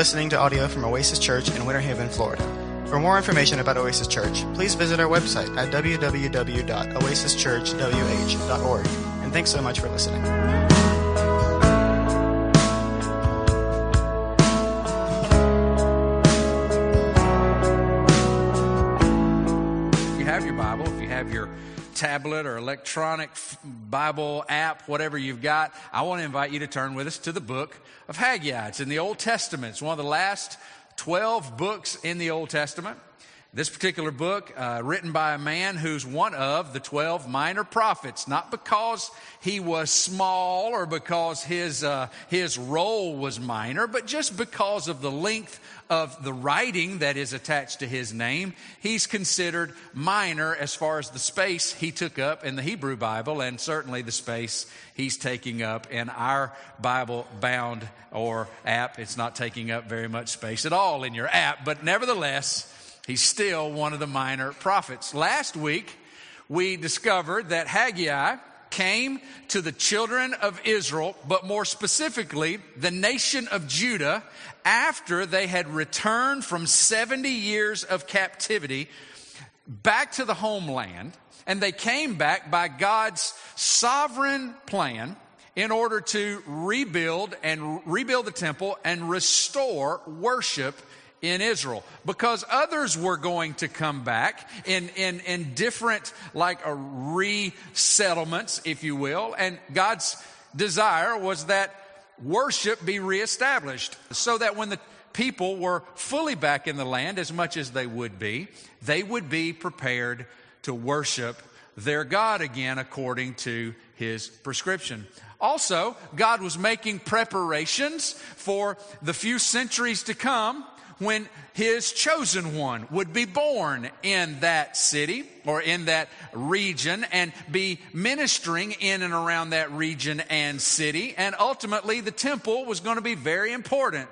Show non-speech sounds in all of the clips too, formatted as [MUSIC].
listening to audio from Oasis Church in Winter Haven, Florida. For more information about Oasis Church, please visit our website at www.oasischurchwh.org. And thanks so much for listening. If you have your Bible, if you have your tablet or electronic Bible app, whatever you've got, I want to invite you to turn with us to the book of Haggai. It's in the Old Testament. It's one of the last 12 books in the Old Testament. This particular book, uh, written by a man who's one of the 12 minor prophets, not because he was small or because his, uh, his role was minor, but just because of the length of the writing that is attached to his name. He's considered minor as far as the space he took up in the Hebrew Bible and certainly the space he's taking up in our Bible bound or app. It's not taking up very much space at all in your app, but nevertheless, He's still one of the minor prophets. Last week, we discovered that Haggai came to the children of Israel, but more specifically, the nation of Judah, after they had returned from 70 years of captivity back to the homeland. And they came back by God's sovereign plan in order to rebuild and rebuild the temple and restore worship in Israel because others were going to come back in, in, in different, like a resettlements, if you will. And God's desire was that worship be reestablished so that when the people were fully back in the land, as much as they would be, they would be prepared to worship their God again according to his prescription. Also, God was making preparations for the few centuries to come when his chosen one would be born in that city or in that region and be ministering in and around that region and city. And ultimately, the temple was going to be very important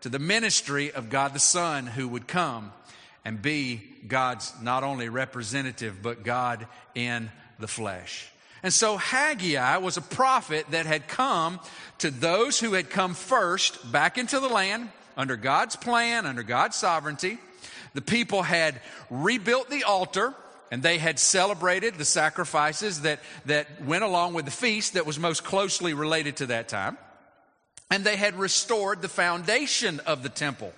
to the ministry of God the Son who would come and be God's not only representative, but God in the flesh. And so Haggai was a prophet that had come to those who had come first back into the land under God's plan, under God's sovereignty. The people had rebuilt the altar and they had celebrated the sacrifices that, that went along with the feast that was most closely related to that time. And they had restored the foundation of the temple.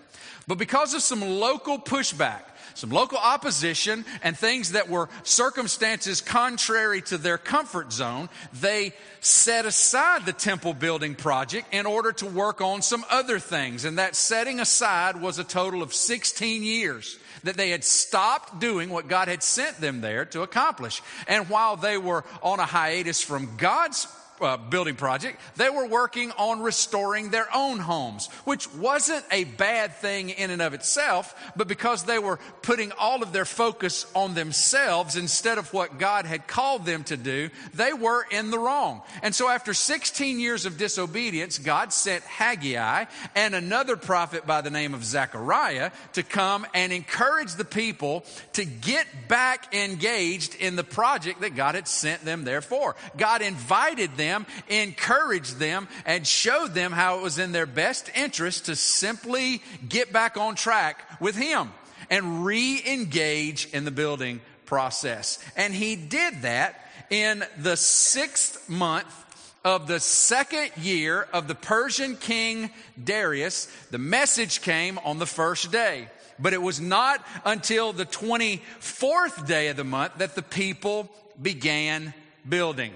But because of some local pushback, some local opposition, and things that were circumstances contrary to their comfort zone, they set aside the temple building project in order to work on some other things. And that setting aside was a total of 16 years that they had stopped doing what God had sent them there to accomplish. And while they were on a hiatus from God's uh, building project, they were working on restoring their own homes, which wasn't a bad thing in and of itself, but because they were putting all of their focus on themselves instead of what God had called them to do, they were in the wrong. And so after 16 years of disobedience, God sent Haggai and another prophet by the name of Zechariah to come and encourage the people to get back engaged in the project that God had sent them there for. God invited them them, encouraged them, and showed them how it was in their best interest to simply get back on track with Him and re engage in the building process. And He did that in the sixth month of the second year of the Persian king Darius. The message came on the first day. But it was not until the 24th day of the month that the people began building.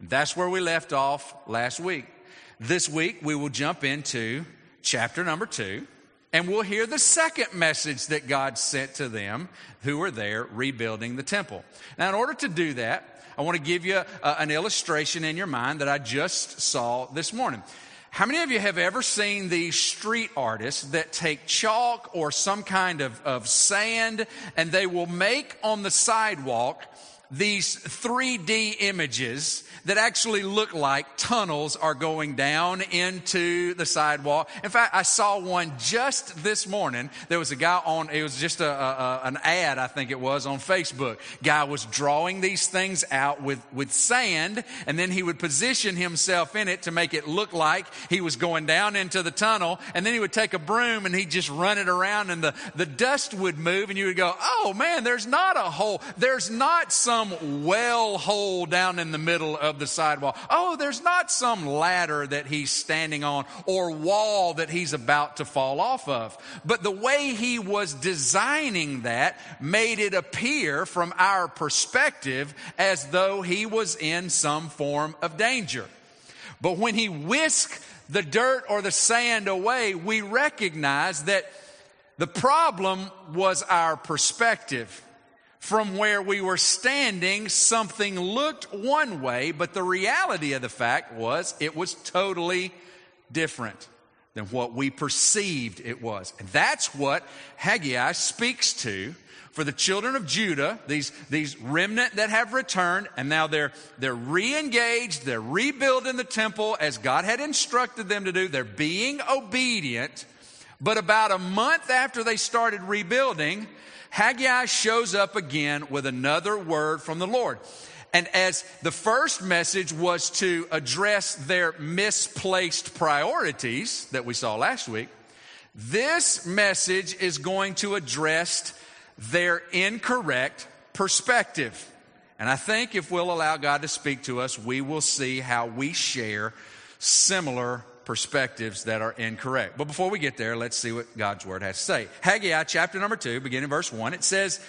That's where we left off last week. This week, we will jump into chapter number two, and we'll hear the second message that God sent to them who were there rebuilding the temple. Now, in order to do that, I want to give you a, an illustration in your mind that I just saw this morning. How many of you have ever seen these street artists that take chalk or some kind of, of sand and they will make on the sidewalk these 3D images that actually look like tunnels are going down into the sidewalk. In fact, I saw one just this morning. There was a guy on, it was just a, a, an ad, I think it was, on Facebook. Guy was drawing these things out with, with sand, and then he would position himself in it to make it look like he was going down into the tunnel, and then he would take a broom and he'd just run it around, and the, the dust would move, and you would go, oh man, there's not a hole. There's not some well hole down in the middle of the sidewalk. Oh, there's not some ladder that he's standing on or wall that he's about to fall off of. But the way he was designing that made it appear from our perspective as though he was in some form of danger. But when he whisked the dirt or the sand away, we recognize that the problem was our perspective from where we were standing, something looked one way, but the reality of the fact was it was totally different than what we perceived it was. And that's what Haggai speaks to for the children of Judah, these, these remnant that have returned, and now they're, they're re-engaged, they're rebuilding the temple as God had instructed them to do. They're being obedient. But about a month after they started rebuilding, Haggai shows up again with another word from the Lord. And as the first message was to address their misplaced priorities that we saw last week, this message is going to address their incorrect perspective. And I think if we'll allow God to speak to us, we will see how we share similar perspectives that are incorrect. But before we get there, let's see what God's word has to say. Haggai chapter number two, beginning verse one, it says,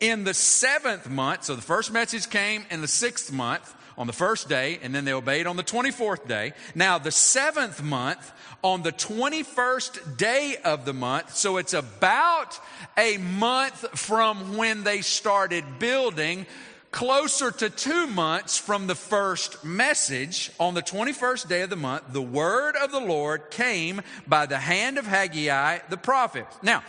in the seventh month, so the first message came in the sixth month on the first day, and then they obeyed on the 24th day. Now, the seventh month, on the 21st day of the month, so it's about a month from when they started building, closer to two months from the first message, on the 21st day of the month, the word of the Lord came by the hand of Haggai the prophet. Now,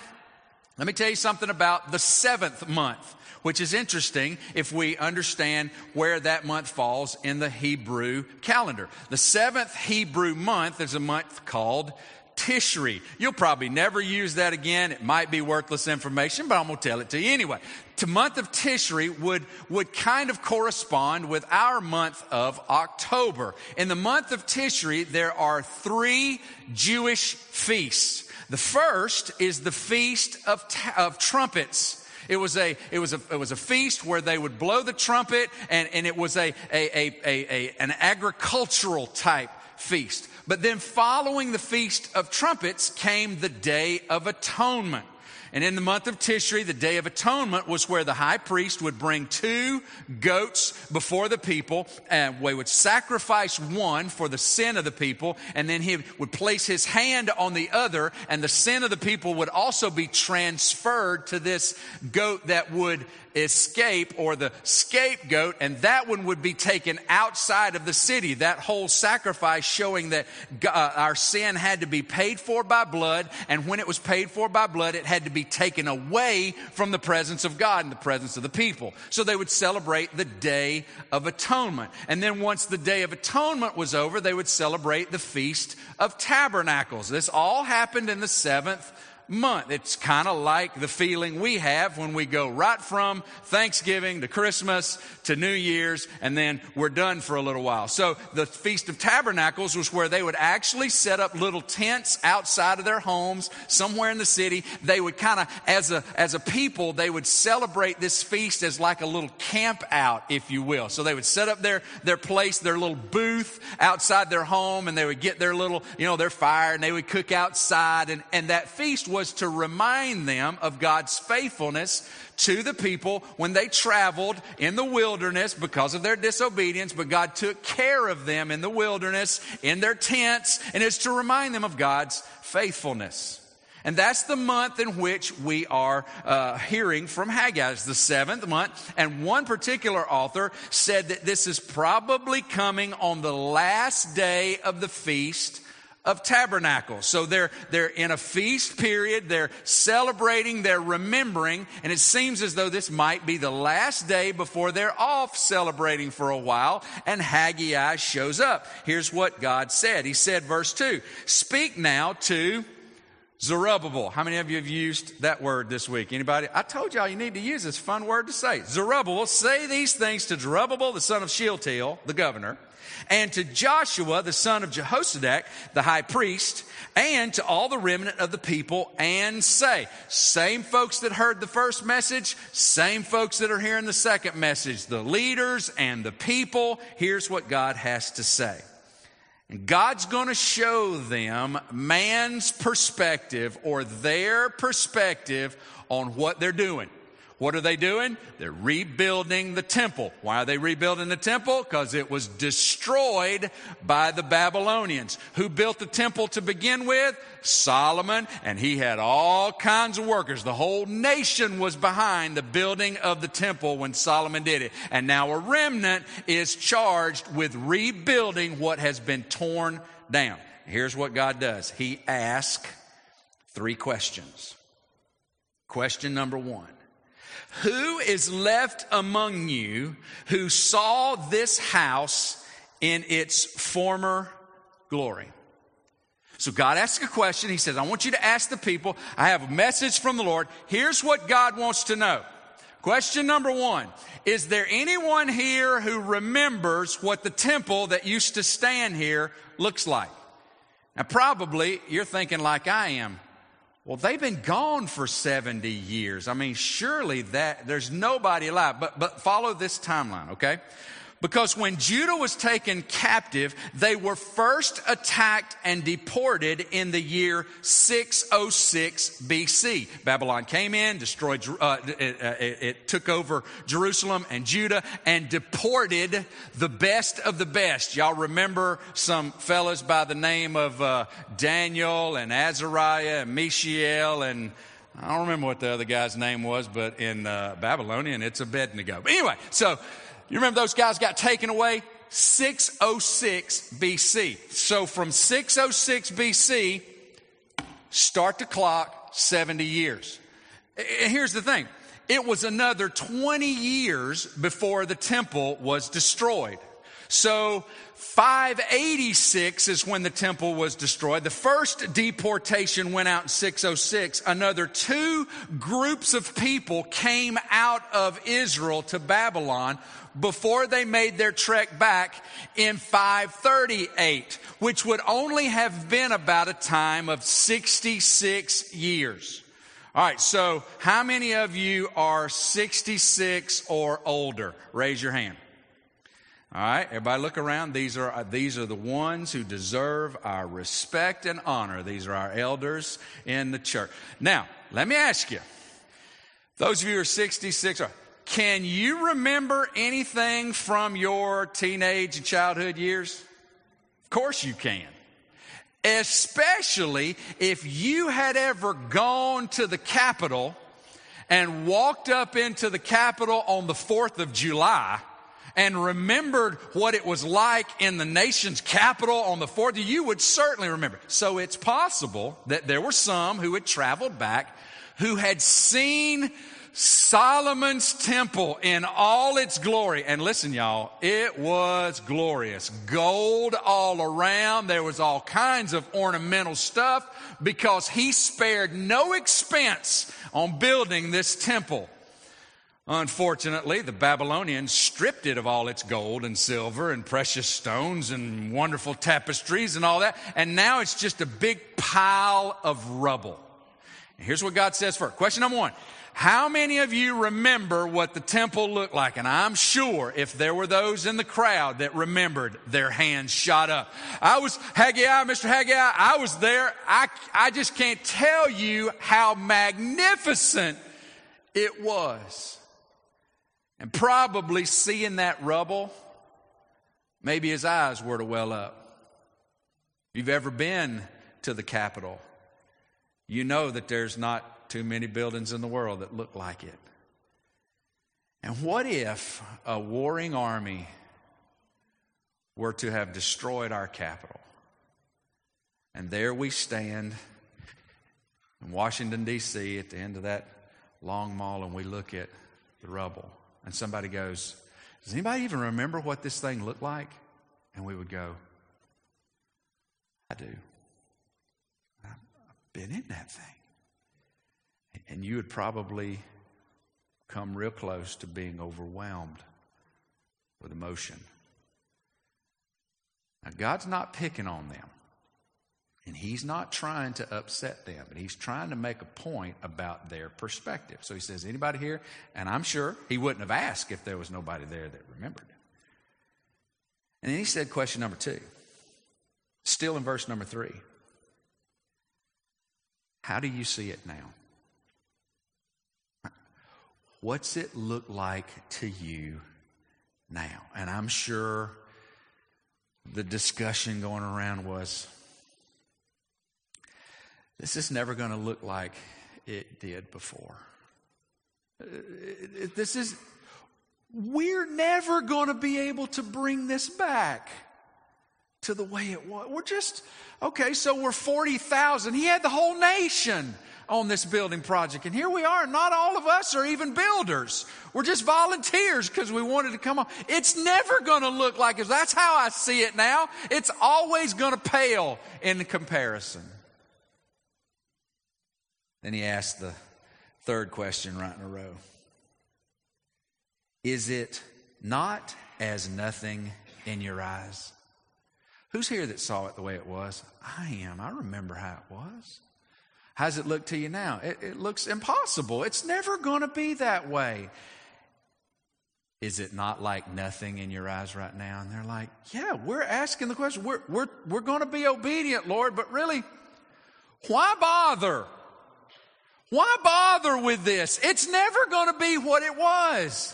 let me tell you something about the seventh month, which is interesting if we understand where that month falls in the Hebrew calendar. The seventh Hebrew month is a month called Tishri. You'll probably never use that again. It might be worthless information, but I'm going to tell it to you anyway. The month of Tishri would, would kind of correspond with our month of October. In the month of Tishri, there are three Jewish feasts. The first is the Feast of, of Trumpets. It was a, it was a, it was a feast where they would blow the trumpet and, and it was a, a, a, a, an agricultural type feast. But then following the Feast of Trumpets came the Day of Atonement. And in the month of Tishri, the Day of Atonement was where the high priest would bring two goats before the people, and we would sacrifice one for the sin of the people, and then he would place his hand on the other, and the sin of the people would also be transferred to this goat that would escape or the scapegoat, and that one would be taken outside of the city. That whole sacrifice showing that uh, our sin had to be paid for by blood, and when it was paid for by blood, it had to be taken away from the presence of God and the presence of the people. So they would celebrate the Day of Atonement. And then once the Day of Atonement was over, they would celebrate the Feast of Tabernacles. This all happened in the seventh month. It's kind of like the feeling we have when we go right from Thanksgiving to Christmas to New Year's and then we're done for a little while. So the Feast of Tabernacles was where they would actually set up little tents outside of their homes somewhere in the city. They would kind of, as a, as a people, they would celebrate this feast as like a little camp out, if you will. So they would set up their, their place, their little booth outside their home and they would get their little, you know, their fire and they would cook outside and, and that feast was to remind them of God's faithfulness to the people when they traveled in the wilderness because of their disobedience, but God took care of them in the wilderness, in their tents, and it's to remind them of God's faithfulness. And that's the month in which we are uh, hearing from Haggai. It's the seventh month. And one particular author said that this is probably coming on the last day of the feast of tabernacles. So they're, they're in a feast period, they're celebrating, they're remembering, and it seems as though this might be the last day before they're off celebrating for a while, and Haggai shows up. Here's what God said. He said, verse 2, Speak now to Zerubbabel. How many of you have used that word this week? Anybody? I told y'all you need to use this fun word to say. Zerubbabel, say these things to Zerubbabel, the son of Shealtiel, the governor, and to Joshua, the son of Jehozadak, the high priest, and to all the remnant of the people, and say, same folks that heard the first message, same folks that are hearing the second message, the leaders and the people, here's what God has to say. And God's going to show them man's perspective or their perspective on what they're doing. What are they doing? They're rebuilding the temple. Why are they rebuilding the temple? Because it was destroyed by the Babylonians. Who built the temple to begin with? Solomon, and he had all kinds of workers. The whole nation was behind the building of the temple when Solomon did it. And now a remnant is charged with rebuilding what has been torn down. Here's what God does He asks three questions. Question number one who is left among you who saw this house in its former glory? So God asks a question. He says, I want you to ask the people. I have a message from the Lord. Here's what God wants to know. Question number one Is there anyone here who remembers what the temple that used to stand here looks like? Now, probably you're thinking like I am. Well, they've been gone for 70 years. I mean, surely that there's nobody alive. But but follow this timeline, okay? Because when Judah was taken captive, they were first attacked and deported in the year 606 BC. Babylon came in, destroyed, uh, it, uh, it, it took over Jerusalem and Judah, and deported the best of the best. Y'all remember some fellas by the name of uh, Daniel and Azariah and Mishael and I don't remember what the other guy's name was, but in uh, Babylonian, it's Abednego. But anyway, so you remember those guys got taken away? 606 BC. So from 606 BC, start the clock 70 years. Here's the thing. It was another 20 years before the temple was destroyed. So 586 is when the temple was destroyed. The first deportation went out in 606. Another two groups of people came out of Israel to Babylon before they made their trek back in 538, which would only have been about a time of 66 years. All right, so how many of you are 66 or older? Raise your hand. All right, everybody look around. These are, these are the ones who deserve our respect and honor. These are our elders in the church. Now, let me ask you, those of you who are 66, can you remember anything from your teenage and childhood years? Of course you can. Especially if you had ever gone to the Capitol and walked up into the Capitol on the 4th of July and remembered what it was like in the nation's capital on the 4th, you would certainly remember. So it's possible that there were some who had traveled back who had seen Solomon's temple in all its glory. And listen, y'all, it was glorious. Gold all around. There was all kinds of ornamental stuff because he spared no expense on building this temple. Unfortunately, the Babylonians stripped it of all its gold and silver and precious stones and wonderful tapestries and all that. And now it's just a big pile of rubble. And here's what God says first. Question number one. How many of you remember what the temple looked like? And I'm sure if there were those in the crowd that remembered, their hands shot up. I was, Haggai, Mr. Haggai, I was there. I, I just can't tell you how magnificent it was. And probably seeing that rubble, maybe his eyes were to well up. If you've ever been to the Capitol, you know that there's not too many buildings in the world that look like it. And what if a warring army were to have destroyed our capital? And there we stand in Washington, D.C., at the end of that long mall, and we look at the rubble. And somebody goes, Does anybody even remember what this thing looked like? And we would go, I do. I've been in that thing. And you would probably come real close to being overwhelmed with emotion. Now, God's not picking on them. And he's not trying to upset them, but he's trying to make a point about their perspective. So he says, Anybody here? And I'm sure he wouldn't have asked if there was nobody there that remembered. And then he said, Question number two, still in verse number three How do you see it now? What's it look like to you now? And I'm sure the discussion going around was this is never going to look like it did before. Uh, this is, we're never going to be able to bring this back to the way it was. We're just, okay, so we're 40,000. He had the whole nation on this building project. And here we are. Not all of us are even builders. We're just volunteers because we wanted to come on. It's never going to look like it. That's how I see it now. It's always going to pale in comparison. Then he asked the third question right in a row Is it not as nothing in your eyes? Who's here that saw it the way it was? I am. I remember how it was. How's it look to you now? It, it looks impossible. It's never going to be that way. Is it not like nothing in your eyes right now? And they're like, Yeah, we're asking the question. We're, we're, we're going to be obedient, Lord, but really, why bother? Why bother with this? It's never going to be what it was.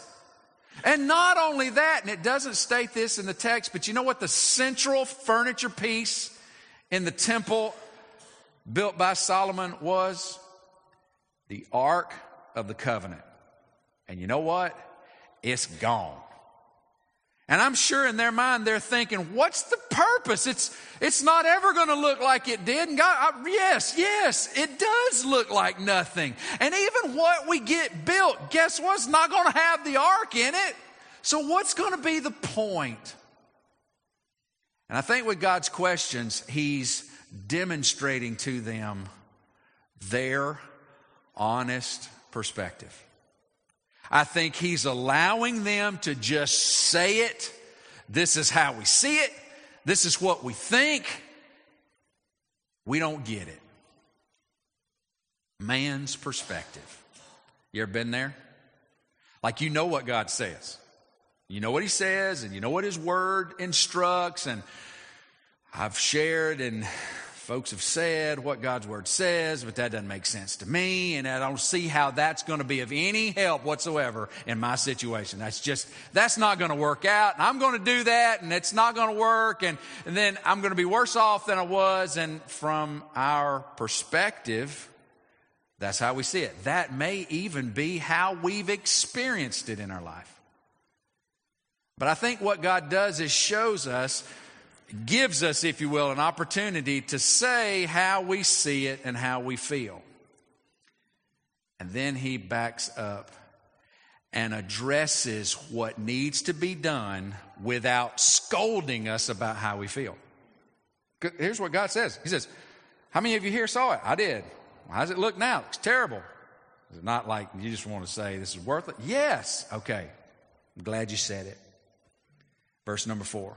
And not only that, and it doesn't state this in the text, but you know what the central furniture piece in the temple built by Solomon was? The Ark of the Covenant. And you know what? It's gone. And I'm sure in their mind they're thinking, what's the purpose? It's, it's not ever going to look like it did. And God, I, yes, yes, it does look like nothing. And even what we get built, guess what's not going to have the ark in it? So what's going to be the point? And I think with God's questions, He's demonstrating to them their honest perspective. I think he's allowing them to just say it. This is how we see it. This is what we think. We don't get it. Man's perspective. You ever been there? Like you know what God says. You know what he says and you know what his word instructs and I've shared and folks have said what God's word says, but that doesn't make sense to me, and I don't see how that's going to be of any help whatsoever in my situation. That's just, that's not going to work out, and I'm going to do that, and it's not going to work, and, and then I'm going to be worse off than I was, and from our perspective, that's how we see it. That may even be how we've experienced it in our life. But I think what God does is shows us gives us, if you will, an opportunity to say how we see it and how we feel. And then he backs up and addresses what needs to be done without scolding us about how we feel. Here's what God says He says, How many of you here saw it? I did. How does it look now? It looks terrible. Is it not like you just want to say this is worth it? Yes. Okay. I'm glad you said it. Verse number four.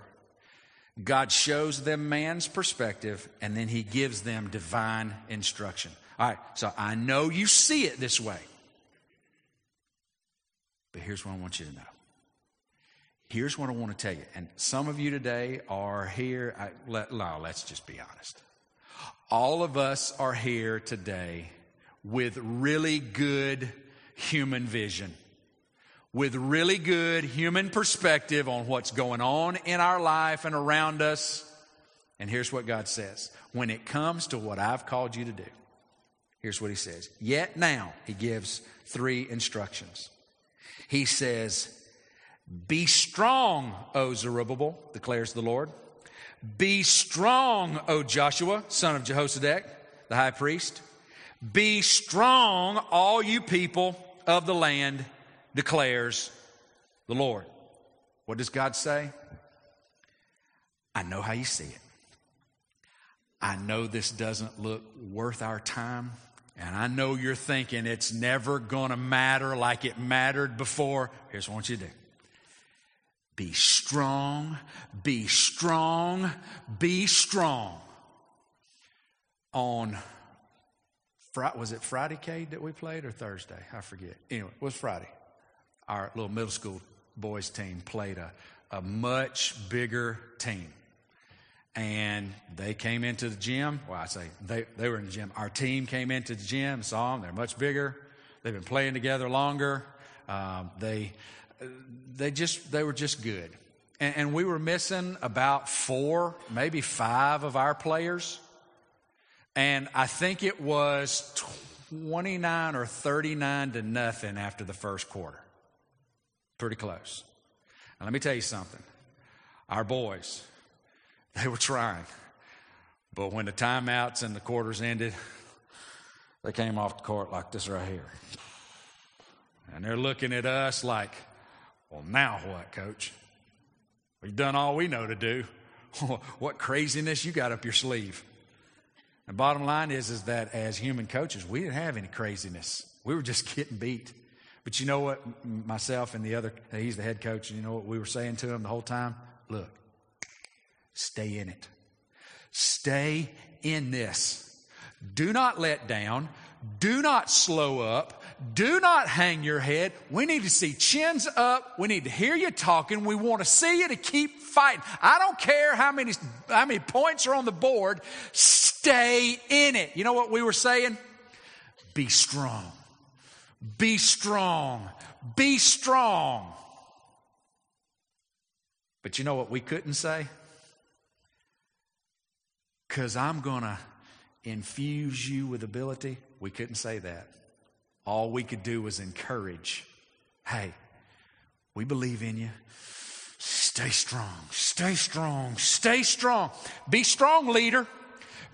God shows them man's perspective and then he gives them divine instruction. All right, so I know you see it this way. But here's what I want you to know. Here's what I want to tell you. And some of you today are here. I, let, no, let's just be honest. All of us are here today with really good human vision with really good human perspective on what's going on in our life and around us. And here's what God says when it comes to what I've called you to do, here's what He says. Yet now, He gives three instructions. He says, Be strong, O Zerubbabel, declares the Lord. Be strong, O Joshua, son of Jehozadak, the high priest. Be strong, all you people of the land, declares the Lord. What does God say? I know how you see it. I know this doesn't look worth our time. And I know you're thinking it's never going to matter like it mattered before. Here's what you do be strong, be strong, be strong. On Friday, was it Friday, Cade, that we played or Thursday? I forget. Anyway, it was Friday. Our little middle school boys team played a, a much bigger team. And they came into the gym. Well, I say they, they were in the gym. Our team came into the gym, saw them. They're much bigger. They've been playing together longer. Um, they, they just, they were just good. And, and we were missing about four, maybe five of our players. And I think it was 29 or 39 to nothing after the first quarter. Pretty close. Now, let me tell you something. Our boys, [LAUGHS] they were trying. But when the timeouts and the quarters ended, they came off the court like this right here. And they're looking at us like, well, now what, coach? We've done all we know to do. [LAUGHS] what craziness you got up your sleeve. The bottom line is, is that as human coaches, we didn't have any craziness. We were just [LAUGHS] getting beat. But you know what? Myself and the other, he's the head coach, and you know what we were saying to him the whole time? Look, Stay in it. Stay in this. Do not let down. Do not slow up. Do not hang your head. We need to see chins up. We need to hear you talking. We want to see you to keep fighting. I don't care how many, how many points are on the board. Stay in it. You know what we were saying? Be strong. Be strong. Be strong. But you know what we couldn't say? because I'm going to infuse you with ability. We couldn't say that. All we could do was encourage. Hey, we believe in you. Stay strong, stay strong, stay strong. Be strong, leader.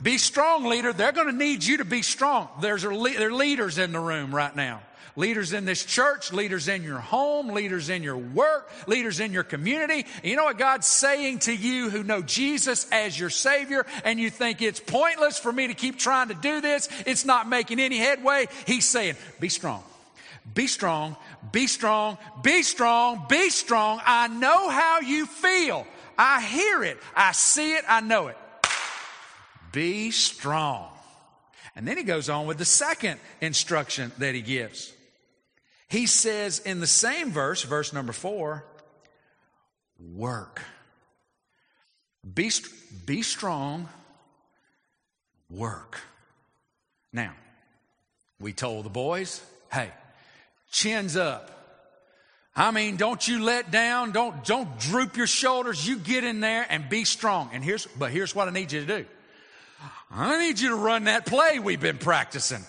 Be strong, leader. They're going to need you to be strong. There's a, there are leaders in the room right now leaders in this church, leaders in your home, leaders in your work, leaders in your community. You know what God's saying to you who know Jesus as your Savior and you think it's pointless for me to keep trying to do this, it's not making any headway. He's saying, be strong. Be strong, be strong, be strong, be strong. I know how you feel. I hear it, I see it, I know it. Be strong. And then he goes on with the second instruction that he gives. He says in the same verse, verse number four, work. Be, be strong, work. Now, we told the boys, hey, chins up. I mean, don't you let down. Don't, don't droop your shoulders. You get in there and be strong. And here's, but here's what I need you to do. I need you to run that play we've been practicing.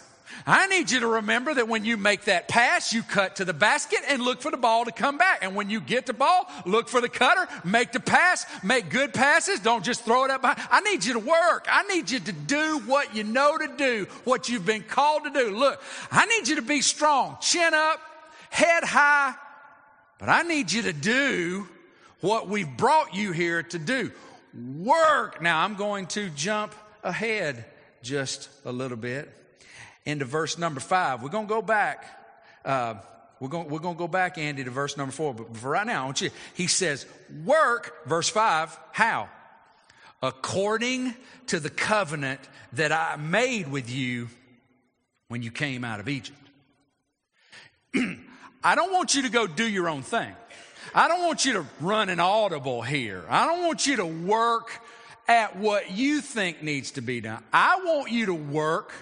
I need you to remember that when you make that pass, you cut to the basket and look for the ball to come back. And when you get the ball, look for the cutter, make the pass, make good passes. Don't just throw it up behind. I need you to work. I need you to do what you know to do, what you've been called to do. Look, I need you to be strong, chin up, head high, but I need you to do what we've brought you here to do. Work. Now I'm going to jump ahead just a little bit into verse number five. We're going to go back. Uh, we're going, we're going to go back, Andy, to verse number four. But for right now, I want you, he says, work, verse five, how? According to the covenant that I made with you when you came out of Egypt. [CLEARS THROAT] I don't want you to go do your own thing. I don't want you to run an audible here. I don't want you to work at what you think needs to be done. I want you to work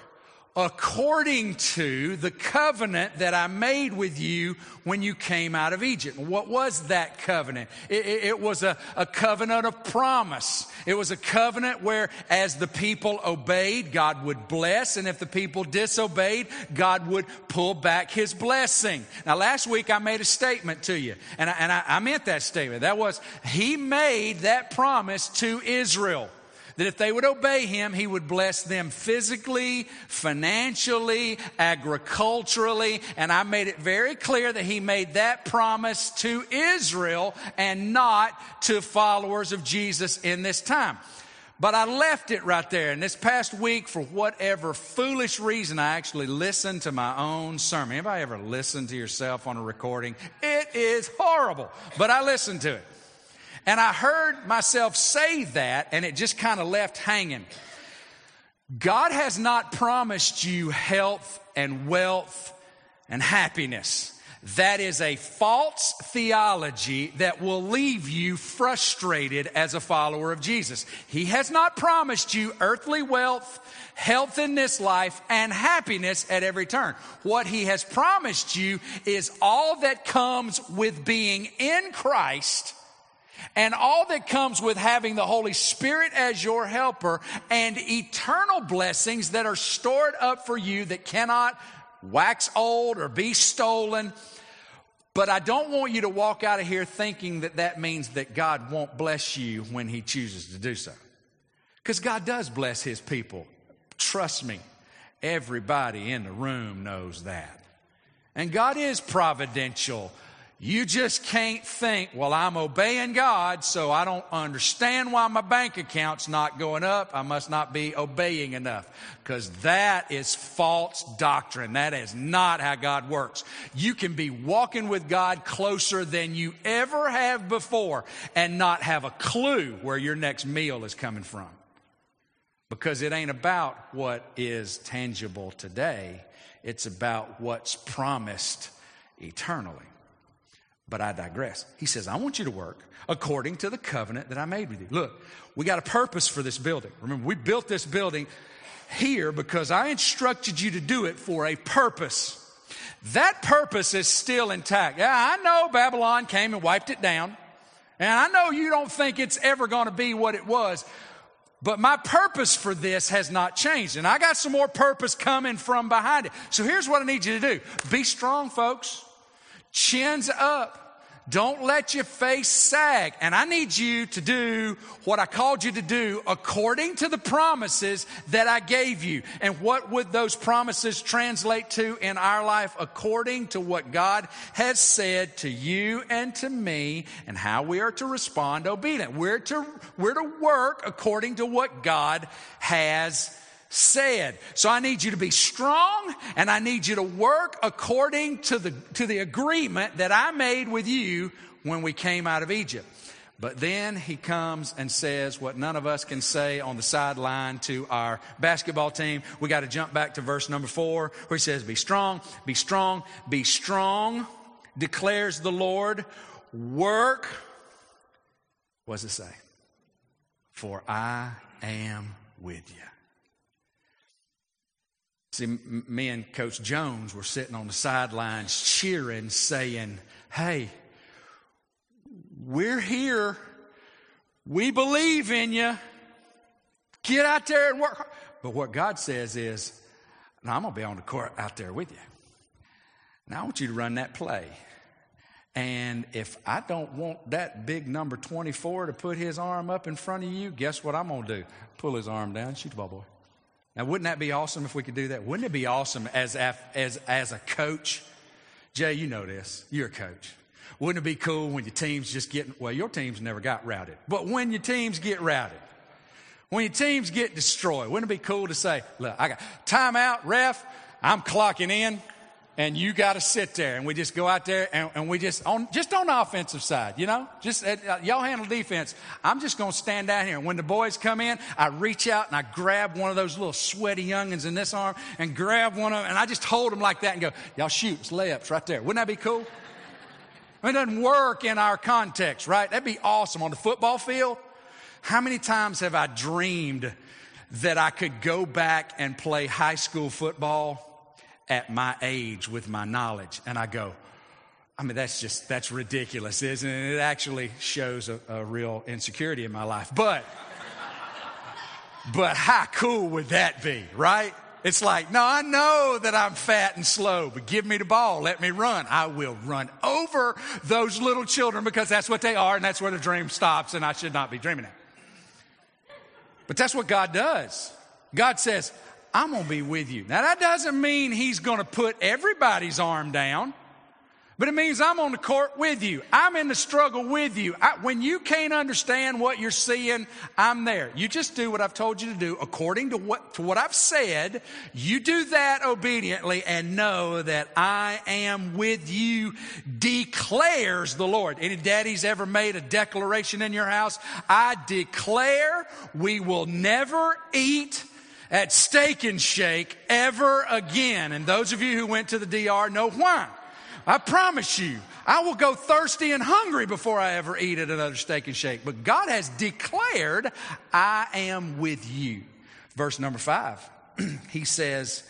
according to the covenant that I made with you when you came out of Egypt. What was that covenant? It, it, it, was a, a covenant of promise. It was a covenant where, as the people obeyed, God would bless, and if the people disobeyed, God would pull back his blessing. Now, last week I made a statement to you, and I, and I, I meant that statement. That was, He made that promise to Israel that if they would obey him, he would bless them physically, financially, agriculturally. And I made it very clear that he made that promise to Israel and not to followers of Jesus in this time. But I left it right there. And this past week, for whatever foolish reason, I actually listened to my own sermon. Anybody ever listen to yourself on a recording? It is horrible, but I listened to it. And I heard myself say that, and it just kind of left hanging. God has not promised you health and wealth and happiness. That is a false theology that will leave you frustrated as a follower of Jesus. He has not promised you earthly wealth, health in this life, and happiness at every turn. What He has promised you is all that comes with being in Christ and all that comes with having the Holy Spirit as your helper and eternal blessings that are stored up for you that cannot wax old or be stolen. But I don't want you to walk out of here thinking that that means that God won't bless you when He chooses to do so. Because God does bless His people. Trust me, everybody in the room knows that. And God is providential you just can't think, well, I'm obeying God, so I don't understand why my bank account's not going up. I must not be obeying enough. Because that is false doctrine. That is not how God works. You can be walking with God closer than you ever have before and not have a clue where your next meal is coming from. Because it ain't about what is tangible today, it's about what's promised eternally. But I digress. He says, I want you to work according to the covenant that I made with you. Look, we got a purpose for this building. Remember, we built this building here because I instructed you to do it for a purpose. That purpose is still intact. Yeah, I know Babylon came and wiped it down. And I know you don't think it's ever going to be what it was. But my purpose for this has not changed. And I got some more purpose coming from behind it. So here's what I need you to do be strong, folks. Chins up. Don't let your face sag. And I need you to do what I called you to do according to the promises that I gave you. And what would those promises translate to in our life according to what God has said to you and to me and how we are to respond obedient. We're to, we're to work according to what God has said. So I need you to be strong and I need you to work according to the, to the agreement that I made with you when we came out of Egypt. But then he comes and says what none of us can say on the sideline to our basketball team. We got to jump back to verse number four where he says, Be strong, be strong, be strong, declares the Lord. Work. What does it say? For I am with you. See, me and Coach Jones were sitting on the sidelines cheering, saying, Hey, we're here. We believe in you. Get out there and work. But what God says is, now I'm going to be on the court out there with you. Now I want you to run that play. And if I don't want that big number 24 to put his arm up in front of you, guess what I'm going to do? Pull his arm down, shoot the ball, boy. Now, wouldn't that be awesome if we could do that? Wouldn't it be awesome as, as, as a coach? Jay, you know this. You're a coach. Wouldn't it be cool when your team's just getting, well, your team's never got routed, but when your teams get routed, when your teams get destroyed, wouldn't it be cool to say, look, I got timeout, ref, I'm clocking in and you got to sit there and we just go out there and, and, we just on just on the offensive side you know? Just uh, y'all handle defense. I'm just going to stand down here and when the boys come in i reach out and i grab one of those little sweaty youngins in this arm and grab one of them and i just hold them like that and go y'all shoot it's layups right there. Wouldn't that be cool? It doesn't work in our context right? That'd be awesome. On the football field how many times have i dreamed that I could go back and play high school football at my age with my knowledge. And I go, I mean, that's just, that's ridiculous, isn't it? It actually shows a, a real insecurity in my life. But, but how cool would that be, right? It's like, no, I know that I'm fat and slow, but give me the ball. Let me run. I will run over those little children because that's what they are and that's where the dream stops and I should not be dreaming it. But that's what God does. God says, I'm going to be with you. Now that doesn't mean he's going to put everybody's arm down. But it means I'm on the court with you. I'm in the struggle with you. I, when you can't understand what you're seeing, I'm there. You just do what I've told you to do according to what, to what I've said. You do that obediently and know that I am with you, declares the Lord. Any daddies ever made a declaration in your house? I declare we will never eat at Steak and Shake ever again. And those of you who went to the DR know why. I promise you, I will go thirsty and hungry before I ever eat at another steak and shake. But God has declared, I am with you. Verse number five, [CLEARS THROAT] he says,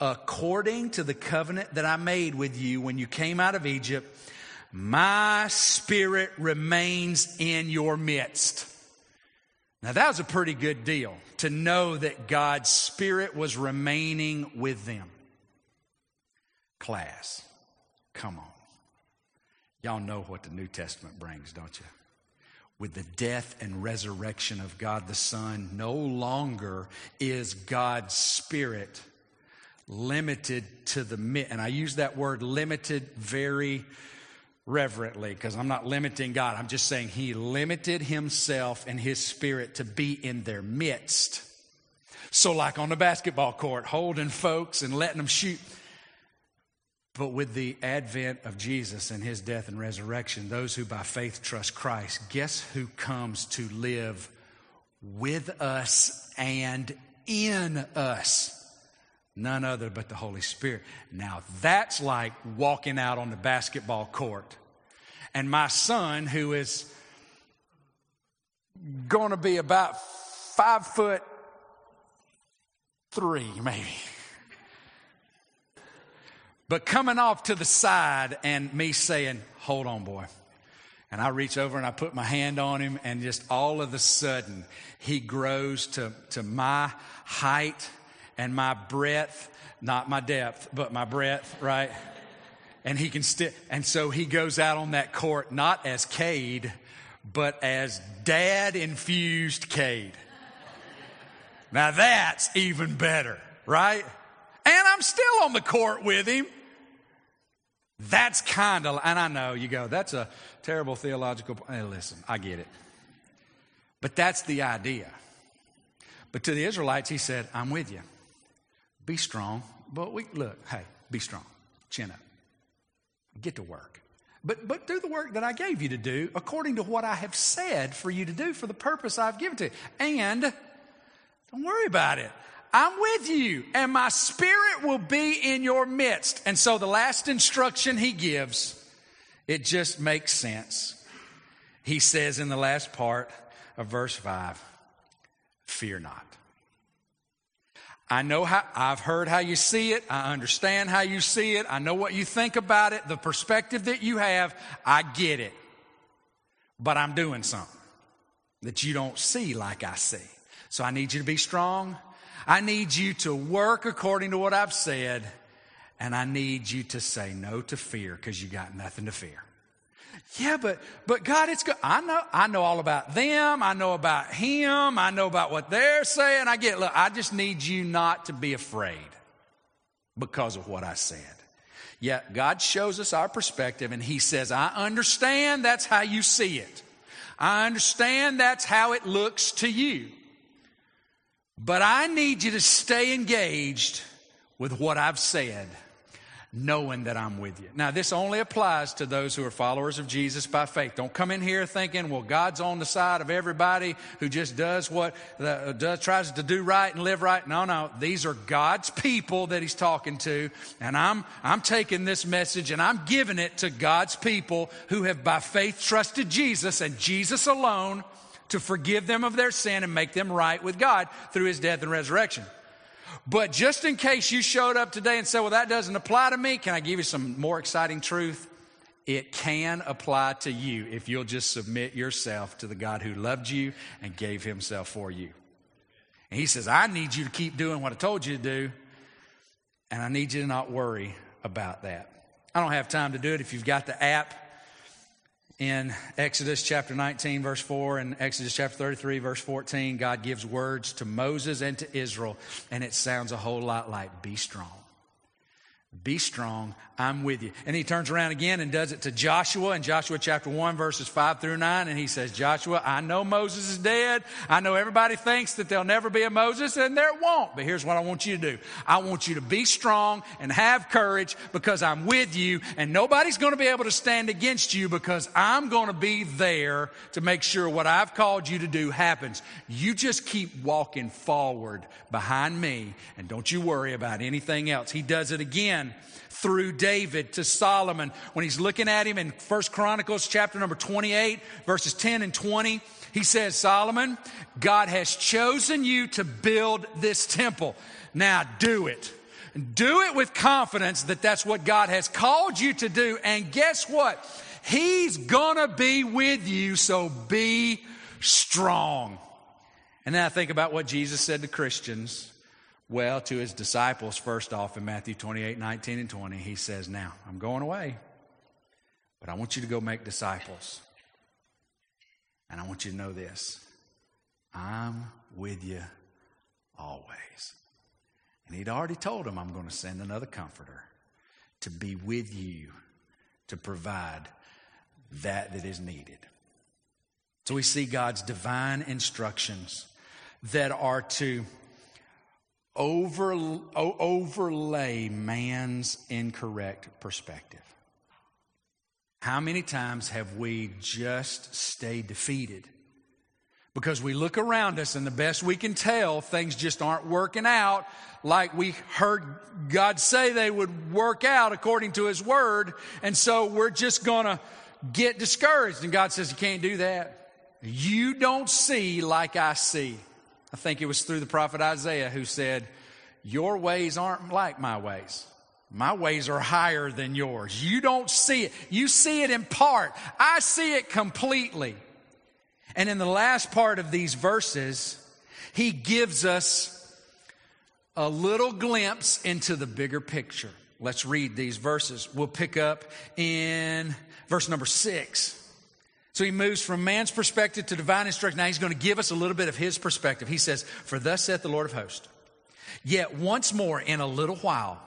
according to the covenant that I made with you when you came out of Egypt, my spirit remains in your midst. Now that was a pretty good deal to know that God's spirit was remaining with them. Class. Come on. Y'all know what the New Testament brings, don't you? With the death and resurrection of God the Son, no longer is God's Spirit limited to the, and I use that word limited very reverently because I'm not limiting God. I'm just saying He limited Himself and His Spirit to be in their midst. So, like on the basketball court, holding folks and letting them shoot. But with the advent of Jesus and his death and resurrection, those who by faith trust Christ, guess who comes to live with us and in us? None other but the Holy Spirit. Now that's like walking out on the basketball court. And my son, who is going to be about five foot three, maybe but coming off to the side and me saying, Hold on, boy. And I reach over and I put my hand on him, and just all of a sudden, he grows to, to my height and my breadth, not my depth, but my breadth, right? And he can still, and so he goes out on that court not as Cade, but as dad infused Cade. Now that's even better, right? And I'm still on the court with him. That's kind of, and I know you go, that's a terrible theological. Hey, eh, listen, I get it. But that's the idea. But to the Israelites, he said, I'm with you. Be strong. But we, look, hey, be strong. Chin up. Get to work. But, but do the work that I gave you to do according to what I have said for you to do for the purpose I've given to you. And don't worry about it. I'm with you, and my spirit will be in your midst. And so the last instruction he gives, it just makes sense. He says in the last part of verse 5, fear not. I know how, I've heard how you see it. I understand how you see it. I know what you think about it, the perspective that you have. I get it. But I'm doing something that you don't see like I see. So I need you to be strong. I need you to work according to what I've said, and I need you to say no to fear because you got nothing to fear. Yeah, but but God, it's good. I know I know all about them. I know about him. I know about what they're saying. I get look, I just need you not to be afraid because of what I said. Yet God shows us our perspective and he says, I understand that's how you see it. I understand that's how it looks to you. But I need you to stay engaged with what I've said, knowing that I'm with you. Now, this only applies to those who are followers of Jesus by faith. Don't come in here thinking, well, God's on the side of everybody who just does what, uh, does, tries to do right and live right. No, no. These are God's people that He's talking to. And I'm, I'm taking this message and I'm giving it to God's people who have by faith trusted Jesus and Jesus alone to forgive them of their sin and make them right with God through his death and resurrection. But just in case you showed up today and said, well, that doesn't apply to me, can I give you some more exciting truth? It can apply to you if you'll just submit yourself to the God who loved you and gave himself for you. And he says, I need you to keep doing what I told you to do, and I need you to not worry about that. I don't have time to do it. If you've got the app, in Exodus chapter 19, verse 4, and Exodus chapter 33, verse 14, God gives words to Moses and to Israel, and it sounds a whole lot like be strong. Be strong. I'm with you. And he turns around again and does it to Joshua in Joshua chapter 1, verses 5 through 9. And he says, Joshua, I know Moses is dead. I know everybody thinks that there'll never be a Moses, and there won't. But here's what I want you to do I want you to be strong and have courage because I'm with you, and nobody's going to be able to stand against you because I'm going to be there to make sure what I've called you to do happens. You just keep walking forward behind me, and don't you worry about anything else. He does it again through David to Solomon. When he's looking at him in First Chronicles chapter number 28 verses 10 and 20 he says Solomon God has chosen you to build this temple. Now do it. Do it with confidence that that's what God has called you to do. And guess what? He's gonna be with you so be strong. And then I think about what Jesus said to Christians well, to his disciples, first off in Matthew 28 19 and 20, he says, Now, I'm going away, but I want you to go make disciples. And I want you to know this I'm with you always. And he'd already told them, I'm going to send another comforter to be with you to provide that that is needed. So we see God's divine instructions that are to over, overlay man's incorrect perspective. How many times have we just stayed defeated? Because we look around us and the best we can tell, things just aren't working out like we heard God say they would work out according to His Word. And so we're just gonna get discouraged. And God says, You can't do that. You don't see like I see. I think it was through the prophet Isaiah who said, Your ways aren't like my ways. My ways are higher than yours. You don't see it. You see it in part. I see it completely. And in the last part of these verses, he gives us a little glimpse into the bigger picture. Let's read these verses. We'll pick up in verse number six. So he moves from man's perspective to divine instruction. Now he's going to give us a little bit of his perspective. He says, For thus saith the Lord of hosts, yet once more in a little while,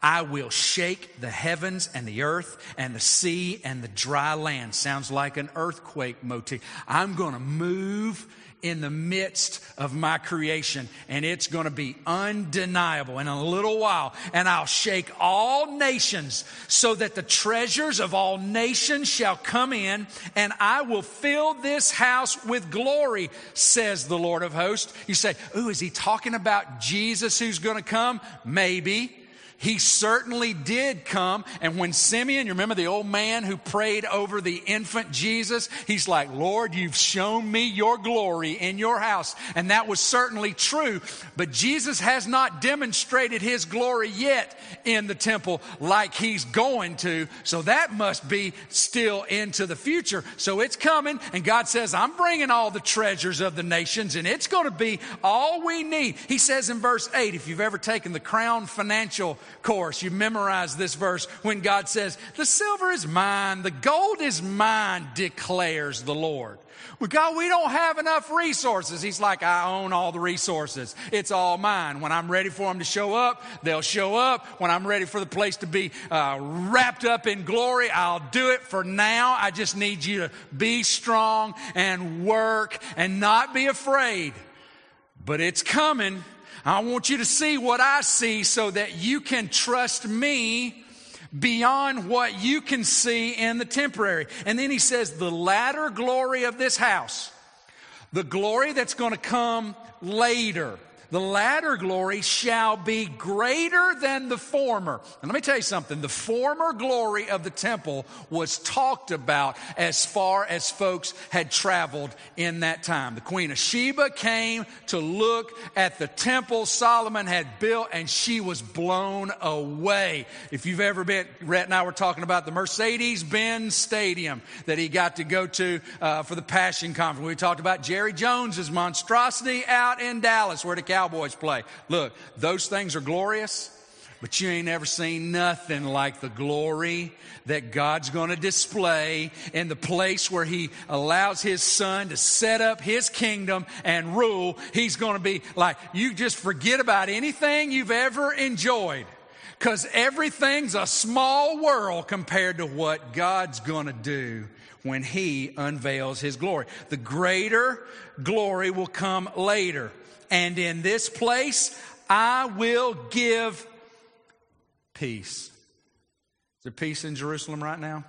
I will shake the heavens and the earth and the sea and the dry land. Sounds like an earthquake motif. I'm going to move in the midst of my creation, and it's going to be undeniable in a little while. And I'll shake all nations so that the treasures of all nations shall come in, and I will fill this house with glory, says the Lord of hosts. You say, Ooh, is he talking about Jesus who's going to come? Maybe. He certainly did come. And when Simeon, you remember the old man who prayed over the infant Jesus? He's like, Lord, you've shown me your glory in your house. And that was certainly true. But Jesus has not demonstrated his glory yet in the temple like he's going to. So that must be still into the future. So it's coming. And God says, I'm bringing all the treasures of the nations and it's going to be all we need. He says in verse 8, if you've ever taken the Crown Financial course. You memorize this verse when God says, The silver is mine, the gold is mine, declares the Lord. Well, God, we don't have enough resources. He's like, I own all the resources. It's all mine. When I'm ready for them to show up, they'll show up. When I'm ready for the place to be uh, wrapped up in glory, I'll do it. For now, I just need you to be strong and work and not be afraid. But it's coming. I want you to see what I see so that you can trust me beyond what you can see in the temporary. And then he says, the latter glory of this house, the glory that's going to come later, the latter glory shall be greater than the former. And let me tell you something. The former glory of the temple was talked about as far as folks had traveled in that time. The Queen of Sheba came to look at the temple Solomon had built and she was blown away. If you've ever been, Rhett and I were talking about the Mercedes-Benz Stadium that he got to go to uh, for the Passion Conference. We talked about Jerry Jones's monstrosity out in Dallas where the Cowboys play. Look, those things are glorious, but you ain't ever seen nothing like the glory that God's going to display in the place where He allows His Son to set up His kingdom and rule. He's going to be like, you just forget about anything you've ever enjoyed. Because everything's a small world compared to what God's going to do when He unveils His glory. The greater glory will come later and in this place I will give peace. Is there peace in Jerusalem right now?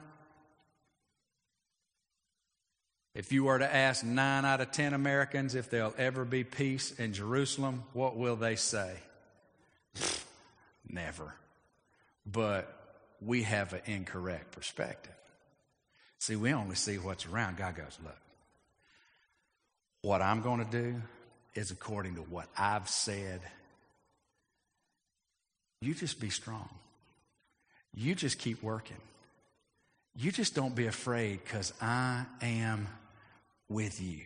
If you were to ask nine out of ten Americans if there'll ever be peace in Jerusalem, what will they say? Never. But we have an incorrect perspective. See, we only see what's around. God goes, look, what I'm going to do is according to what I've said. You just be strong. You just keep working. You just don't be afraid because I am with you.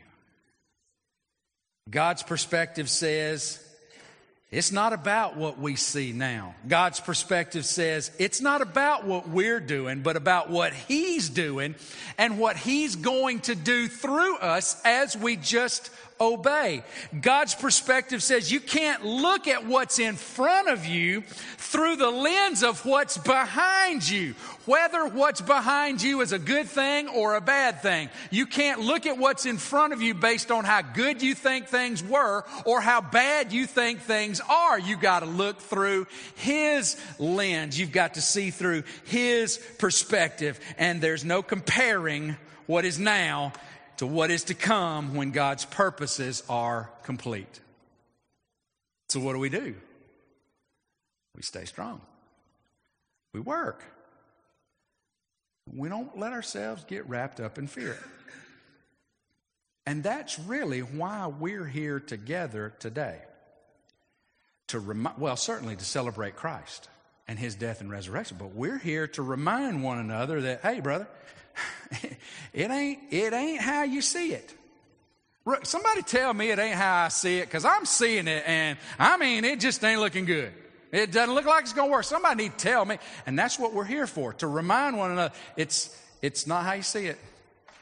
God's perspective says, it's not about what we see now. God's perspective says it's not about what we're doing, but about what He's doing and what He's going to do through us as we just obey. God's perspective says you can't look at what's in front of you through the lens of what's behind you. Whether what's behind you is a good thing or a bad thing. You can't look at what's in front of you based on how good you think things were or how bad you think things are. You got to look through His lens. You've got to see through His perspective. And there's no comparing what is now to what is to come when God's purposes are complete. So, what do we do? We stay strong. We work. We don't let ourselves get wrapped up in fear. And that's really why we're here together today. To remind, well, certainly to celebrate Christ and his death and resurrection, but we're here to remind one another that, hey, brother, [LAUGHS] it ain't, it ain't how you see it. Somebody tell me it ain't how I see it, because I'm seeing it, and I mean, it just ain't looking good. It doesn't look like it's going to work. Somebody need to tell me. And that's what we're here for, to remind one another. It's, it's not how you see it.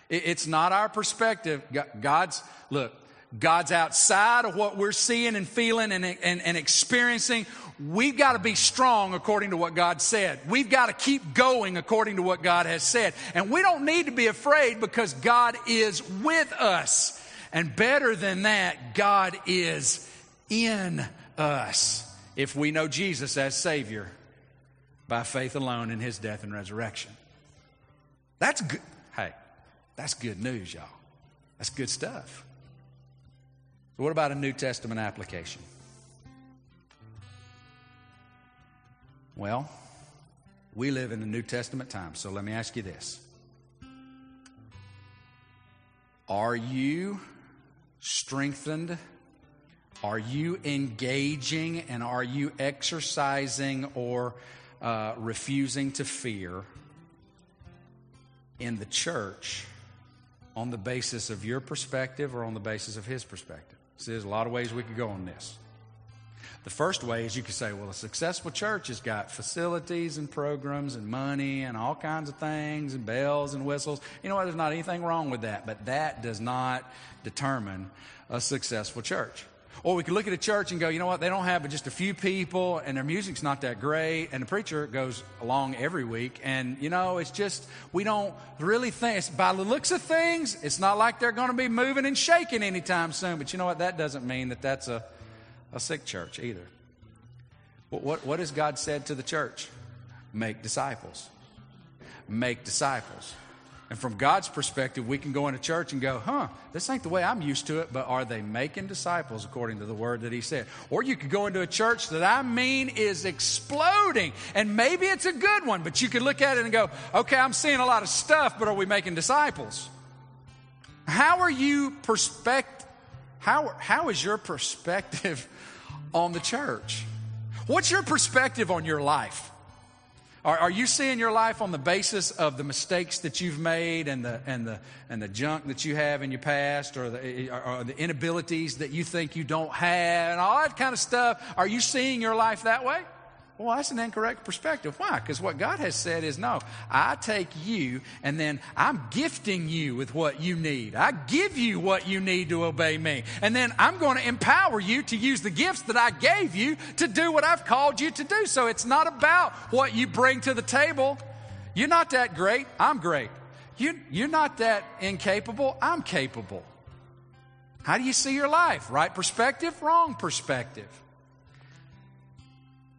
it it's not our perspective. God's, look, God's outside of what we're seeing and feeling and, and, and experiencing. We've got to be strong according to what God said. We've got to keep going according to what God has said. And we don't need to be afraid because God is with us. And better than that, God is in us if we know Jesus as Savior by faith alone in His death and resurrection. That's good. Hey, that's good news, y'all. That's good stuff. So, what about a New Testament application? Well, we live in the New Testament time, so let me ask you this. Are you strengthened? Are you engaging and are you exercising or uh, refusing to fear in the church on the basis of your perspective or on the basis of his perspective? See, there's a lot of ways we could go on this. The first way is you could say, well, a successful church has got facilities and programs and money and all kinds of things and bells and whistles. You know what? There's not anything wrong with that, but that does not determine a successful church. Or we could look at a church and go, you know what, they don't have but just a few people and their music's not that great and the preacher goes along every week and, you know, it's just, we don't really think, it's, by the looks of things, it's not like they're going to be moving and shaking anytime soon. But you know what, that doesn't mean that that's a, a sick church either. What, what, what has God said to the church? Make disciples. Make disciples. And from God's perspective, we can go into church and go, huh, this ain't the way I'm used to it, but are they making disciples according to the word that He said? Or you could go into a church that I mean is exploding, and maybe it's a good one, but you could look at it and go, okay, I'm seeing a lot of stuff, but are we making disciples? How are you perspect? How, how is your perspective [LAUGHS] on the church? What's your perspective on your life? Are, are, you seeing your life on the basis of the mistakes that you've made and the, and the, and the junk that you have in your past or the, eh, eh, or the inabilities that you think you don't have and all that kind of stuff? Are you seeing your life that way? Well, that's an incorrect perspective. Why? Because what God has said is no, I take you and then I'm gifting you with what you need. I give you what you need to obey me. And then I'm going to empower you to use the gifts that I gave you to do what I've called you to do. So it's not about what you bring to the table. You're not that great. I'm great. You, you're not that incapable. I'm capable. How do you see your life? Right perspective, wrong perspective.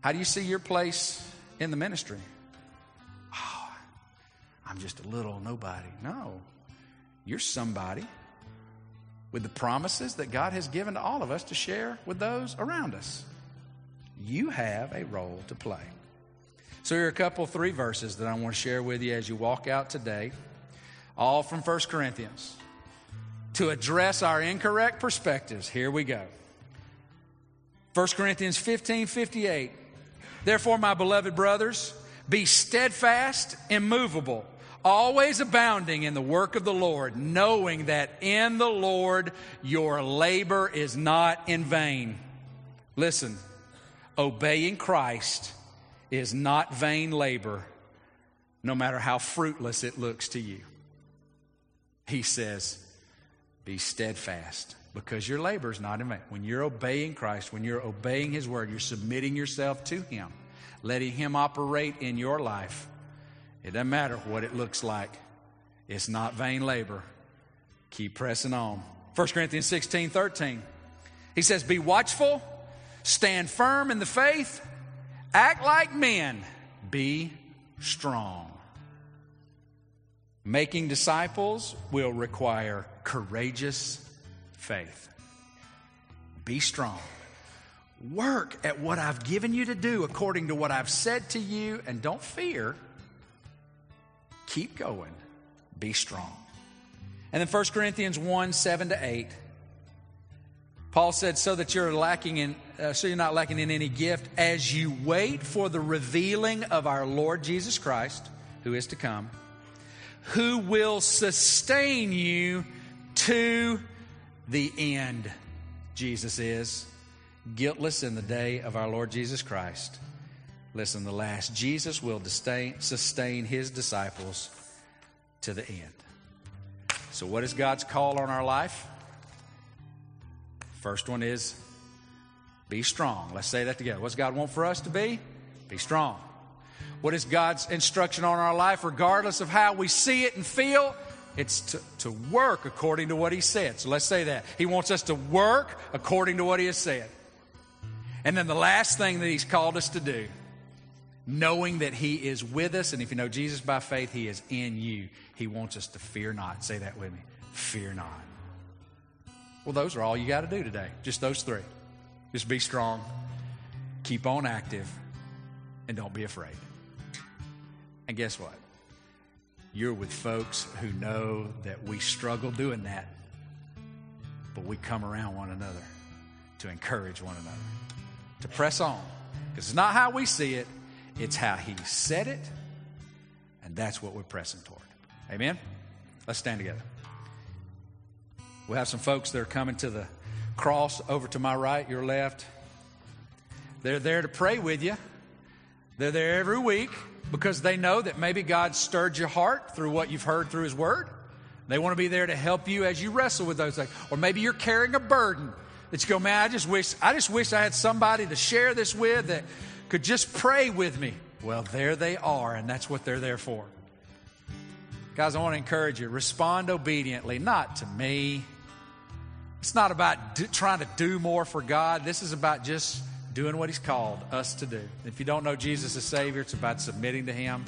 How do you see your place in the ministry? Oh, I'm just a little nobody. No, you're somebody with the promises that God has given to all of us to share with those around us. You have a role to play. So, here are a couple, three verses that I want to share with you as you walk out today, all from 1 Corinthians. To address our incorrect perspectives, here we go. 1 Corinthians 15 58. Therefore, my beloved brothers, be steadfast, immovable, always abounding in the work of the Lord, knowing that in the Lord your labor is not in vain. Listen, obeying Christ is not vain labor, no matter how fruitless it looks to you. He says, be steadfast because your labor is not in vain. When you're obeying Christ, when you're obeying His word, you're submitting yourself to Him, letting Him operate in your life. It doesn't matter what it looks like, it's not vain labor. Keep pressing on. 1 Corinthians 16 13. He says, Be watchful, stand firm in the faith, act like men, be strong. Making disciples will require courageous faith. Be strong. Work at what I've given you to do according to what I've said to you, and don't fear. Keep going. Be strong. And then 1 Corinthians 1 7 to 8. Paul said, so that you're lacking in, uh, so you're not lacking in any gift as you wait for the revealing of our Lord Jesus Christ, who is to come, who will sustain you to the end, Jesus is, guiltless in the day of our Lord Jesus Christ. Listen, the last, Jesus will sustain, sustain his disciples to the end. So, what is God's call on our life? First one is be strong. Let's say that together. What's God want for us to be? Be strong. What is God's instruction on our life, regardless of how we see it and feel? It's to, to work according to what he said. So let's say that. He wants us to work according to what he has said. And then the last thing that he's called us to do, knowing that he is with us, and if you know Jesus by faith, he is in you. He wants us to fear not. Say that with me. Fear not. Well, those are all you got to do today. Just those three. Just be strong, keep on active, and don't be afraid. And guess what? You're with folks who know that we struggle doing that, but we come around one another to encourage one another, to press on. Because it's not how we see it, it's how He said it, and that's what we're pressing toward. Amen? Let's stand together. We have some folks that are coming to the cross over to my right, your left. They're there to pray with you. They're there every week because they know that maybe God stirred your heart through what you've heard through His Word. They want to be there to help you as you wrestle with those things. Or maybe you're carrying a burden that you go, man, I just wish, I just wish I had somebody to share this with that could just pray with me. Well, there they are, and that's what they're there for. Guys, I want to encourage you respond obediently, not to me. It's not about do, trying to do more for God. This is about just doing what He's called us to do. If you don't know Jesus as Savior, it's about submitting to Him.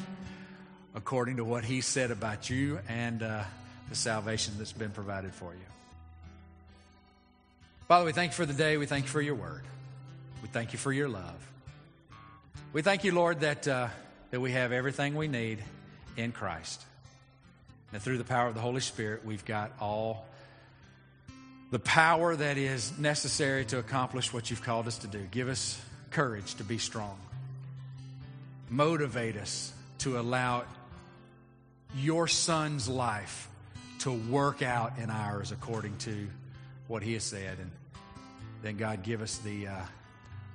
according to what He said about you and uh, the salvation that's been provided for you. Father, we thank you for the day. We thank you for your word. We thank you for your love. We thank you, Lord, that, uh, that we have everything we need in Christ. And through the power of the Holy Spirit, we've got all the power that is necessary to accomplish what you've called us to do. Give us courage to be strong. Motivate us to allow your son's life to work out in ours according to what he has said. And then, God, give us the uh,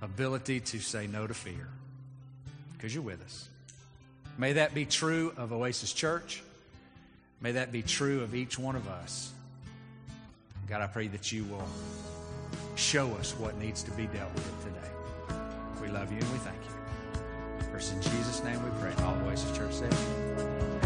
ability to say no to fear because you're with us. May that be true of Oasis Church. May that be true of each one of us. God, I pray that you will show us what needs to be dealt with today. We love you and we thank you. First in Jesus' name we pray. All Oasis Church said.